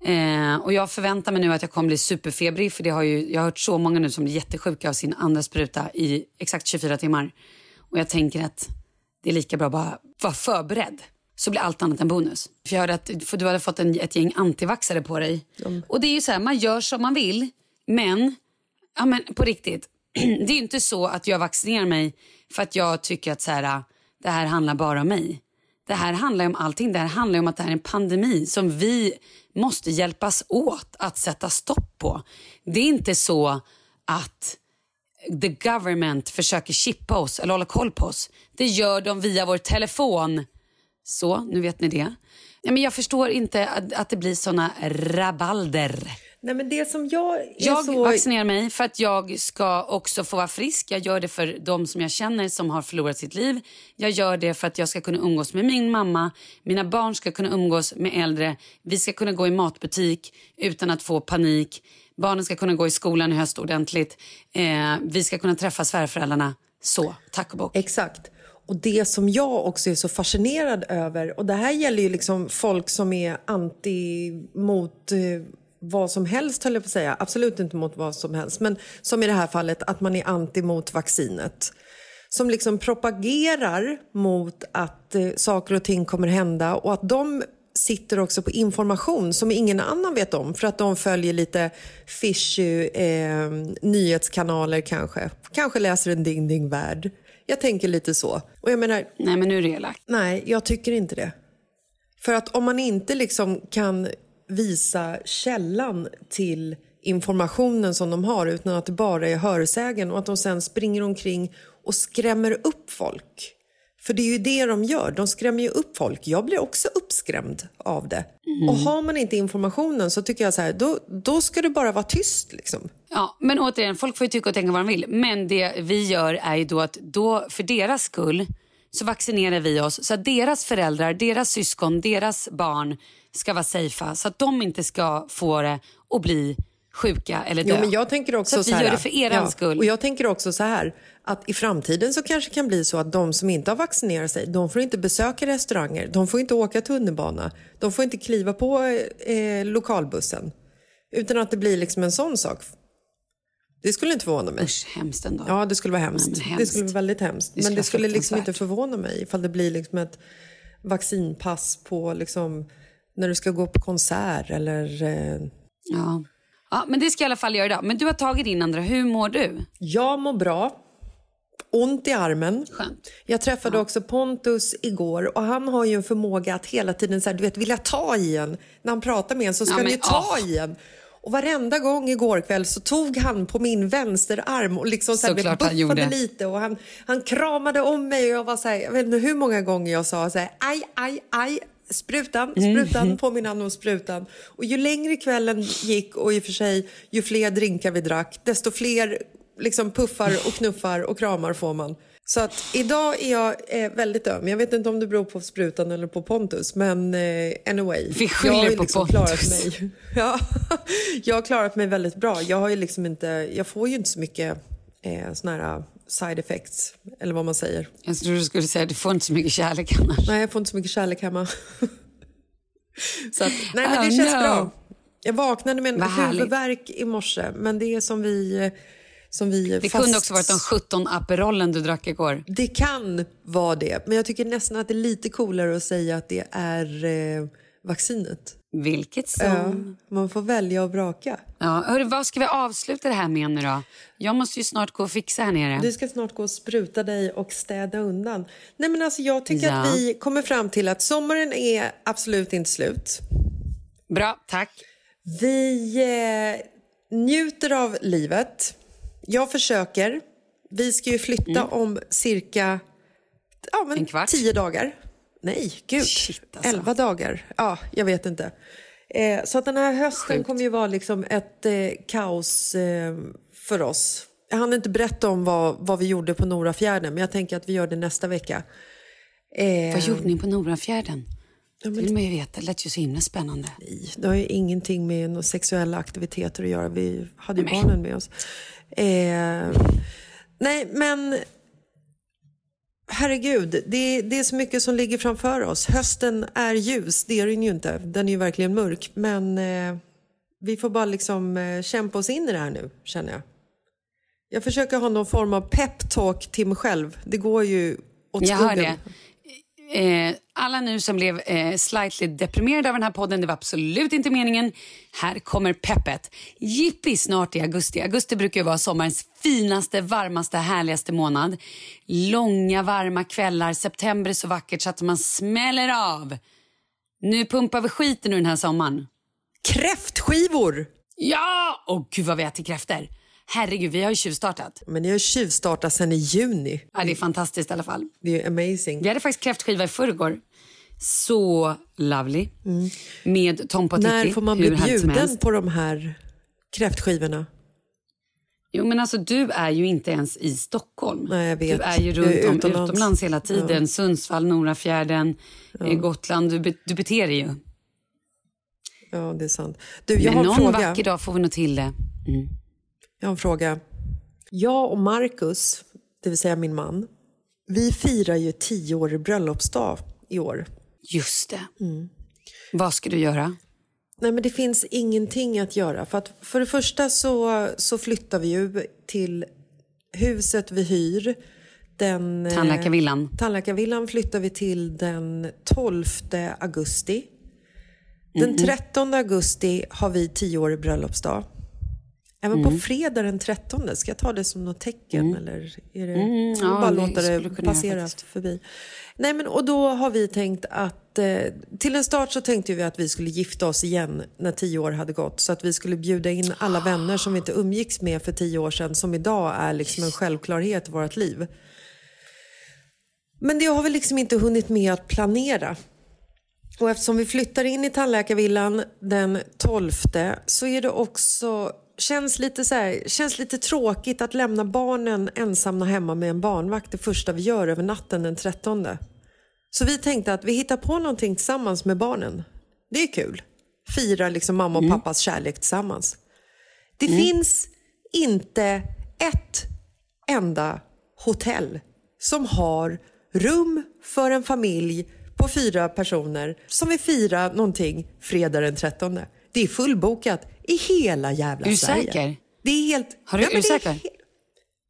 Eh, och jag förväntar mig nu att jag kommer bli superfebrig för det har ju, jag har hört så många nu som blir jättesjuka av sin andra spruta i exakt 24 timmar. Och jag tänker att det är lika bra att bara vara förberedd. Så blir allt annat en bonus. För jag hörde att för du hade fått en, ett gäng antivaxare på dig. Och det är ju så här, man gör som man vill. Men, ja men på riktigt. Det är ju inte så att jag vaccinerar mig för att jag tycker att så här, det här handlar bara om mig. Det här handlar om allting. Det här handlar om att det här är en pandemi som vi måste hjälpas åt att sätta stopp på. Det är inte så att the government försöker chippa oss eller hålla koll på oss. Det gör de via vår telefon. Så, nu vet ni det. Ja, men jag förstår inte att, att det blir såna rabalder. Nej, men det som jag Jag så... vaccinerar mig för att jag ska också få vara frisk. Jag gör det för de som jag känner som har förlorat sitt liv. Jag gör det för att jag ska kunna umgås med min mamma. Mina barn ska kunna umgås med äldre. Vi ska kunna gå i matbutik utan att få panik. Barnen ska kunna gå i skolan i höst ordentligt. Eh, vi ska kunna träffa svärföräldrarna. Så, tack och bock. Exakt. Och det som jag också är så fascinerad över, och det här gäller ju liksom folk som är anti mot eh, vad som helst höll jag på att säga, absolut inte mot vad som helst, men som i det här fallet att man är anti mot vaccinet. Som liksom propagerar mot att eh, saker och ting kommer hända och att de sitter också på information som ingen annan vet om för att de följer lite fishy eh, nyhetskanaler kanske. Kanske läser en Ding Ding Värld. Jag tänker lite så. Och jag menar, Nej, men nu är det elakt. nej, jag tycker inte det. För att om man inte liksom kan visa källan till informationen som de har utan att det bara är hörsägen och att de sen springer omkring och skrämmer upp folk. För det är ju det de gör, de skrämmer ju upp folk. Jag blir också uppskrämd av det. Och har man inte informationen så tycker jag så här, då, då ska det bara vara tyst liksom. Ja, men återigen, folk får ju tycka och tänka vad de vill. Men det vi gör är ju då att då, för deras skull så vaccinerar vi oss så att deras föräldrar, deras syskon, deras barn ska vara safea så att de inte ska få det och bli sjuka eller dö. Jo, men jag tänker också så att vi här, gör det för er skull. Och jag tänker också så här, att i framtiden så kanske kan bli så att de som inte har vaccinerat sig, de får inte besöka restauranger, de får inte åka tunnelbana, de får inte kliva på eh, lokalbussen. Utan att det blir liksom en sån sak. Det skulle inte förvåna mig. Usch, hemskt ändå. Ja, det skulle vara hemskt. Men Det hemskt. skulle vara väldigt hemskt. Det men det skulle liksom inte förvåna mig ifall det blir liksom ett vaccinpass på liksom, när du ska gå på konsert eller... Eh... Ja. Ja, men det ska jag i alla fall göra idag. Men du har tagit din andra. Hur mår du? Jag mår bra. Ont i armen. Skönt. Jag träffade också Pontus igår och han har ju en förmåga att hela tiden så här, du vet, vilja ta i en. När han pratar med en så ska Ja, han ju ta åh. i en. Och varenda gång igår kväll så tog han på min vänsterarm och liksom så här, buffade gjorde. lite och han, han kramade om mig och jag var så här, jag vet inte hur många gånger jag sa så här, aj, aj, aj, sprutan, sprutan, Mm. påminna honom om sprutan. Och ju längre kvällen gick och i och för sig ju fler drinkar vi drack, desto fler liksom puffar och knuffar och kramar får man. Så att idag är jag eh, väldigt öm. Jag vet inte om det beror på sprutan eller på Pontus, men eh, anyway. Vi skyller jag har på liksom Pontus. Klarat mig. Ja, jag har klarat mig väldigt bra. Jag, har ju liksom inte, jag får ju inte så mycket eh, såna här side effects, eller vad man säger. Jag trodde du skulle säga att du får inte så mycket kärlek annars. Nej, jag får inte så mycket kärlek hemma. så att, nej, men det Oh, känns no. bra. Jag vaknade med en huvudvärk i morse, men det är som vi... Som vi Det fast... kunde också varit de 17 Aperolen du drack igår. Det kan vara det, men jag tycker nästan att det är lite coolare att säga att det är eh, vaccinet. Vilket som. Ja, man får välja och vraka. Ja, hörru, vad ska vi avsluta det här med nu då? Jag måste ju snart gå och fixa här nere. Du ska snart gå och spruta dig och städa undan. Nej men alltså jag tycker Ja. att vi kommer fram till att sommaren är absolut inte slut. Bra, tack. Vi eh, njuter av livet. Jag försöker. Vi ska ju flytta om cirka ja, men Mm. Tio dagar. Nej, gud. Shit, alltså. Elva dagar. Ja, jag vet inte. Eh, så att den här hösten Sjukt. kommer ju vara liksom ett eh, kaos eh, för oss. Jag hann inte berätta om vad, vad vi gjorde på Norafjärden, men jag tänker att vi gör det nästa vecka. Eh, Vad gjorde ni på Norafjärden? Det vill man ju veta. Det lät ju så himla spännande. Det har ju ingenting med några sexuella aktiviteter att göra. Vi hade ju barnen med oss. Eh, nej, men herregud, det, det är så mycket som ligger framför oss. Hösten är ljus, det är den ju inte. Den är ju verkligen mörk. Men eh, vi får bara liksom eh, kämpa oss in i det här nu, känner jag. Jag försöker ha någon form av peptalk till mig själv. Det går ju åt Jag hör skogen. det. Eh, alla nu som blev eh, slightly deprimerade av den här podden, det var absolut inte meningen. Här kommer peppet. Jippi snart i augusti. Augusti brukar ju vara sommarens finaste, varmaste, härligaste månad. Långa, varma kvällar. September är så vackert så att man smäller av. Nu pumpar vi skiten ur den här sommaren. Kräftskivor! Ja! Åh gud vad vi äter kräftor. Herregud, vi har ju tjuvstartat. Men ni har tjuvstartat sedan i juni. Ja, det är fantastiskt i alla fall. Det är amazing. Vi hade faktiskt kräftskiva i förrgår. Så lovely. Med Tom Potitti. Mm. När får man bli bjuden på de här kräftskivorna? Jo, men alltså, du är ju inte ens i Stockholm. Nej, jag vet. Du är ju runt är om utomlands. utomlands, hela tiden. Sundsvall, Norafjärden, eh, Gotland. Du, be, du beter dig ju. Ja, det är sant. Du, jag men har någon fråga. vacker dag får vi nog till det. Jag har en fråga. Jag och Marcus, det vill säga min man, vi firar ju tioårig bröllopsdag i år. Just det. Mm. Vad ska du göra? Nej, men det finns ingenting att göra. För, att för det första så, så flyttar vi ju till huset vi hyr. Den, eh, Tandläkarvillan. Tandläkarvillan flyttar vi till den 12 augusti. Den 13 augusti har vi tioårig bröllopsdag. Även på fredag den 13, ska jag ta det som något tecken? Eller är det, Mm, ja, bara det låta det göra passera förbi? Nej, men, och då har vi tänkt att... Eh, till en start så tänkte vi att vi skulle gifta oss igen när tio år hade gått. Så att vi skulle bjuda in alla vänner som vi inte umgicks med för tio år sedan som idag är liksom en självklarhet i vårt liv. Men det har vi liksom inte hunnit med att planera. Och eftersom vi flyttar in i tandläkarvillan den 12 så är det också känns lite, så här, känns lite tråkigt att lämna barnen ensamma hemma med en barnvakt det första vi gör över natten den 13. Så vi tänkte att vi hittar på någonting tillsammans med barnen. Det är kul. Fira liksom mamma och pappas kärlek tillsammans. Det finns inte ett enda hotell som har rum för en familj på fyra personer som vill fira någonting fredag den 13. Det är fullbokat i hela jävla du Sverige. säker? Det är helt... Har du- är du säker?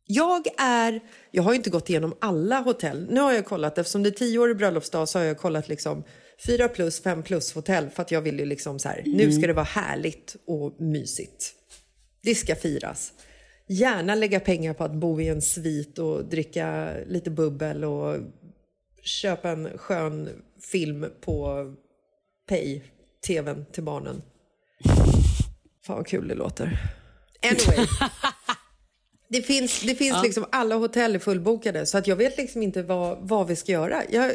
Jag är... Jag har inte gått igenom alla hotell. Nu har jag kollat, eftersom det är tioårig bröllopsdag så har jag kollat liksom fyra plus, fem plus hotell för att jag vill ju liksom så här, nu Mm. ska det vara härligt och mysigt. Det ska firas. Gärna lägga pengar på att bo i en svit och dricka lite bubbel och köpa en skön film på Pay, tvn till barnen. Fan vad kul det låter. Anyway. Det finns, det finns liksom alla hotell är fullbokade så att jag vet liksom inte vad, vad vi ska göra. Jag,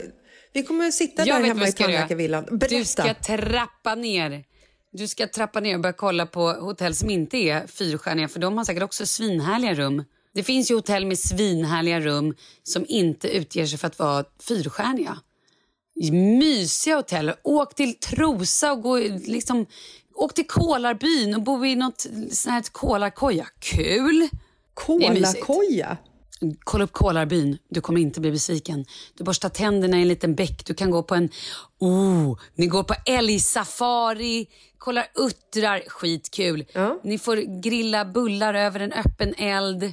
vi kommer att sitta Jag där hemma i tandläkarvillan. Berätta. Du ska trappa ner. Du ska trappa ner och börja kolla på hotell som inte är fyrstjärniga för de har säkert också svinhärliga rum. Det finns ju hotell med svinhärliga rum som inte utger sig för att vara fyrstjärniga. Mysiga hotell. Åk till Trosa och gå liksom... Åk till Kolarbyn och bo i något sånt här kolarkoja. Kul! Kolakoja. Kolla upp Kolarbyn. Du kommer inte bli besviken. Du borstar tänderna i en liten bäck. Du kan gå på en... Oh, ni går på älgsafari, kollar uttrar. Skitkul. Ja. Ni får grilla bullar över en öppen eld.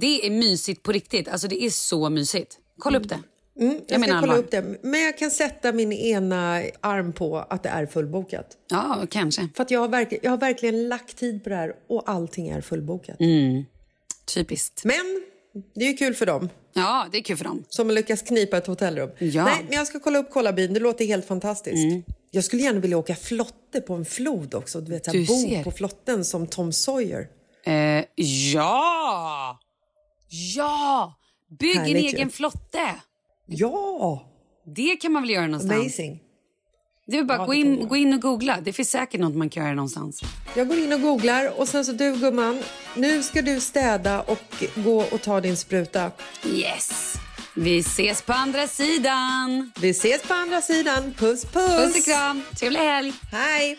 Det är mysigt på riktigt. Alltså det är så mysigt. Kolla upp det. Mm, jag, Jag ska kolla upp det. Men jag kan sätta min ena arm på att det är fullbokat. Ja, kanske. För jag har, verkligen, jag har verkligen lagt tid på det här och allting är fullbokat. Mm. Typiskt. Men det är ju kul för dem Ja, det är kul för dem. som lyckas knipa ett hotellrum. Ja. Nej, men jag ska kolla upp Kollabyn. Det låter helt fantastiskt. Jag skulle gärna vilja åka flotte på en flod också. Du vet, här, bo på flotten som Tom Sawyer. Eh, ja! Ja! Bygg en Härligt ju. egen flotte. Ja! Det kan man väl göra någonstans? Amazing. Det är bara Ja, gå, in, gå in och googla. Det finns säkert något man kan göra någonstans. Jag går in och googlar och sen så du gumman, nu ska du städa och gå och ta din spruta. Yes! Vi ses på andra sidan. Vi ses på andra sidan. Puss puss! Puss och kram. Trevlig helg. Hej!